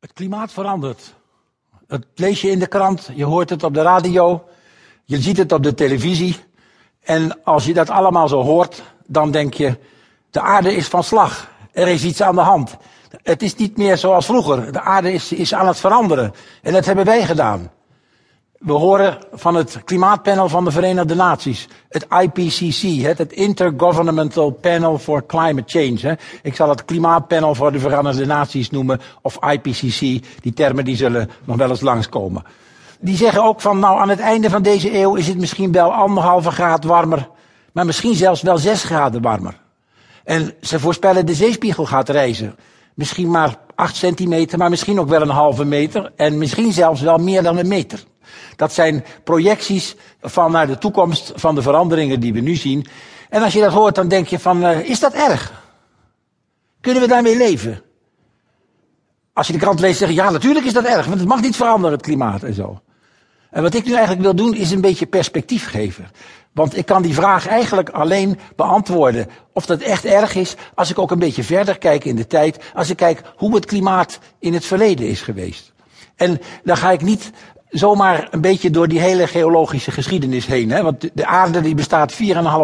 Het klimaat verandert. Dat lees je in de krant, je hoort het op de radio, je ziet het op de televisie. En als je dat allemaal zo hoort, dan denk je, de aarde is van slag. Er is iets aan de hand. Het is niet meer zoals vroeger. De aarde is, is aan het veranderen. En dat hebben wij gedaan. We horen van het klimaatpanel van de Verenigde Naties, het IPCC, het Intergovernmental Panel for Climate Change. Ik zal het klimaatpanel voor de Verenigde Naties noemen, of IPCC. Die termen die zullen nog wel eens langskomen. Die zeggen ook van, nou aan het einde van deze eeuw is het misschien wel anderhalve graad warmer, maar misschien zelfs wel zes graden warmer. En ze voorspellen de zeespiegel gaat reizen. Misschien maar acht centimeter, maar misschien ook wel een halve meter. En misschien zelfs wel meer dan een meter. Dat zijn projecties van naar de toekomst van de veranderingen die we nu zien. En als je dat hoort, dan denk je van, uh, is dat erg? Kunnen we daarmee leven? Als je de krant leest, zeg je, ja, natuurlijk is dat erg, want het mag niet veranderen, het klimaat en zo. En wat ik nu eigenlijk wil doen, is een beetje perspectief geven. Want ik kan die vraag eigenlijk alleen beantwoorden of dat echt erg is als ik ook een beetje verder kijk in de tijd, als ik kijk hoe het klimaat in het verleden is geweest. En dan ga ik niet zomaar een beetje door die hele geologische geschiedenis heen. Hè? Want de aarde die bestaat 4,5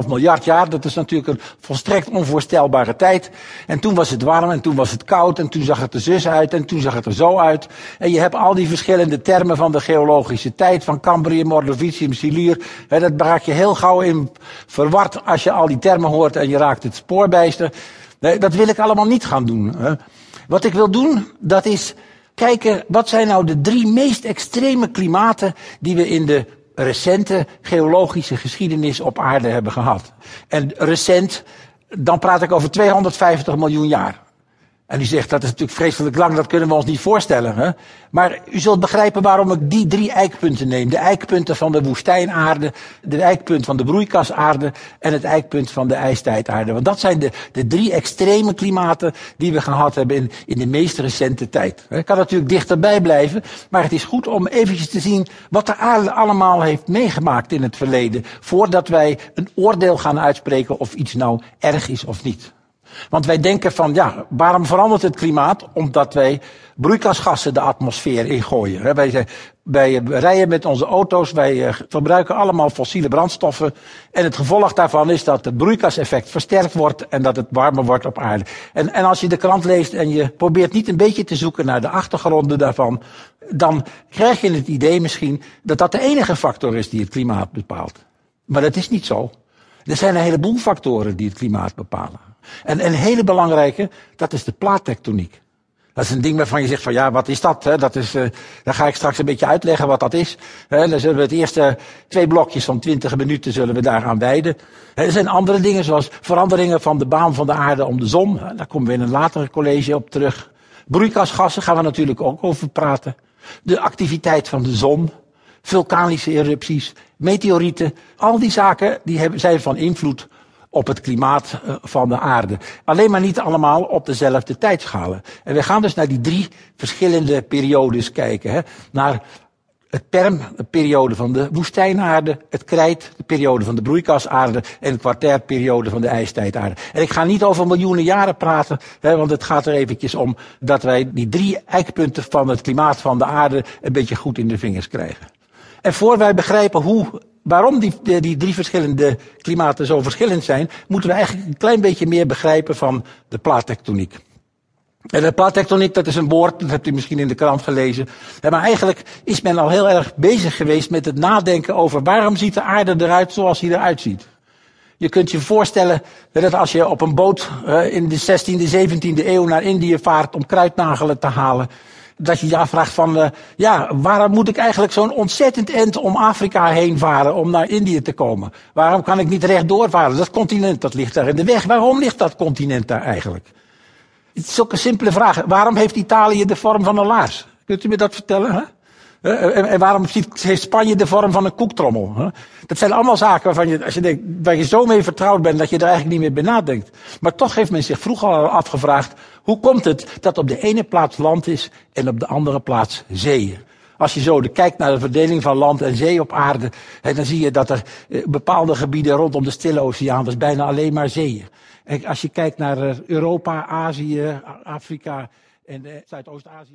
miljard jaar. Dat is natuurlijk een volstrekt onvoorstelbare tijd. En toen was het warm en toen was het koud en toen zag het er zus uit en toen zag het er zo uit. En je hebt al die verschillende termen van de geologische tijd. Van Cambrium, Ordovicium, Silur. Hè, dat raak je heel gauw in verward als je al die termen hoort en je raakt het spoorbijster. Nee, dat wil ik allemaal niet gaan doen. Hè? Wat ik wil doen, dat is kijken wat zijn nou de drie meest extreme klimaten die we in de recente geologische geschiedenis op aarde hebben gehad. En recent, dan praat ik over 250 miljoen jaar. En u zegt, dat is natuurlijk vreselijk lang, dat kunnen we ons niet voorstellen. Hè? Maar u zult begrijpen waarom ik die drie eikpunten neem. De eikpunten van de woestijnaarde, de eikpunt van de broeikasaarde en het eikpunt van de ijstijdaarde. Want dat zijn de, de drie extreme klimaten die we gehad hebben in, in de meest recente tijd. Ik kan natuurlijk dichterbij blijven, maar het is goed om eventjes te zien wat de aarde allemaal heeft meegemaakt in het verleden. Voordat wij een oordeel gaan uitspreken of iets nou erg is of niet. Want wij denken van, ja, waarom verandert het klimaat? Omdat wij broeikasgassen de atmosfeer ingooien. Wij, rijden met onze auto's, wij eh, verbruiken allemaal fossiele brandstoffen. En het gevolg daarvan is dat het broeikaseffect versterkt wordt en dat het warmer wordt op aarde. En, en als je de krant leest en je probeert niet een beetje te zoeken naar de achtergronden daarvan, dan krijg je het idee misschien dat dat de enige factor is die het klimaat bepaalt. Maar dat is niet zo. Er zijn een heleboel factoren die het klimaat bepalen. En een hele belangrijke, dat is de plaattectoniek. Dat is een ding waarvan je zegt van ja, wat is dat? dat is, uh, dan ga ik straks een beetje uitleggen wat dat is. dan zullen we het eerste twee blokjes van twintig minuten zullen we daaraan wijden. er zijn andere dingen zoals veranderingen van de baan van de aarde om de zon. daar komen we in een later college op terug. Broeikasgassen gaan we natuurlijk ook over praten. De activiteit van de zon. Vulkanische erupties, meteorieten. Al die zaken die hebben, zijn van invloed op het klimaat eh, van de aarde. Alleen maar niet allemaal op dezelfde tijdschalen. En we gaan dus naar die drie verschillende periodes kijken. Hè? Naar het perm, de periode van de woestijnaarde, het krijt, de periode van de broeikasaarde en de kwartierperiode van de ijstijdaarde. En ik ga niet over miljoenen jaren praten, hè, want het gaat er eventjes om dat wij die drie eikpunten van het klimaat van de aarde een beetje goed in de vingers krijgen. En voor wij begrijpen hoe waarom die, die drie verschillende klimaten zo verschillend zijn, moeten we eigenlijk een klein beetje meer begrijpen van de plaattectoniek. En de plaattectoniek, dat is een woord, dat hebt u misschien in de krant gelezen. Maar eigenlijk is men al heel erg bezig geweest met het nadenken over waarom ziet de aarde eruit zoals hij eruit ziet. Je kunt je voorstellen dat als je op een boot eh, in de 16e, 17e eeuw naar Indië vaart om kruidnagelen te halen, dat je je afvraagt van, uh, ja, waarom moet ik eigenlijk zo'n ontzettend end om Afrika heen varen om naar Indië te komen? Waarom kan ik niet rechtdoor varen? Dat continent, dat ligt daar in de weg. Waarom ligt dat continent daar eigenlijk? Het is ook een simpele vraag. Waarom heeft Italië de vorm van een laars? Kunt u me dat vertellen? Hè? En waarom heeft Spanje de vorm van een koektrommel? Dat zijn allemaal zaken waarvan je, als je denkt, waar je zo mee vertrouwd bent dat je er eigenlijk niet meer bij nadenkt. Maar toch heeft men zich vroeger al afgevraagd, hoe komt het dat op de ene plaats land is en op de andere plaats zee? Als je zo kijkt naar de verdeling van land en zee op aarde, dan zie je dat er eh, bepaalde gebieden rondom de Stille Oceaan, dat bijna alleen maar zeeën. En als je kijkt naar eh, Europa, Azië, Afrika en eh, Zuidoost-Azië.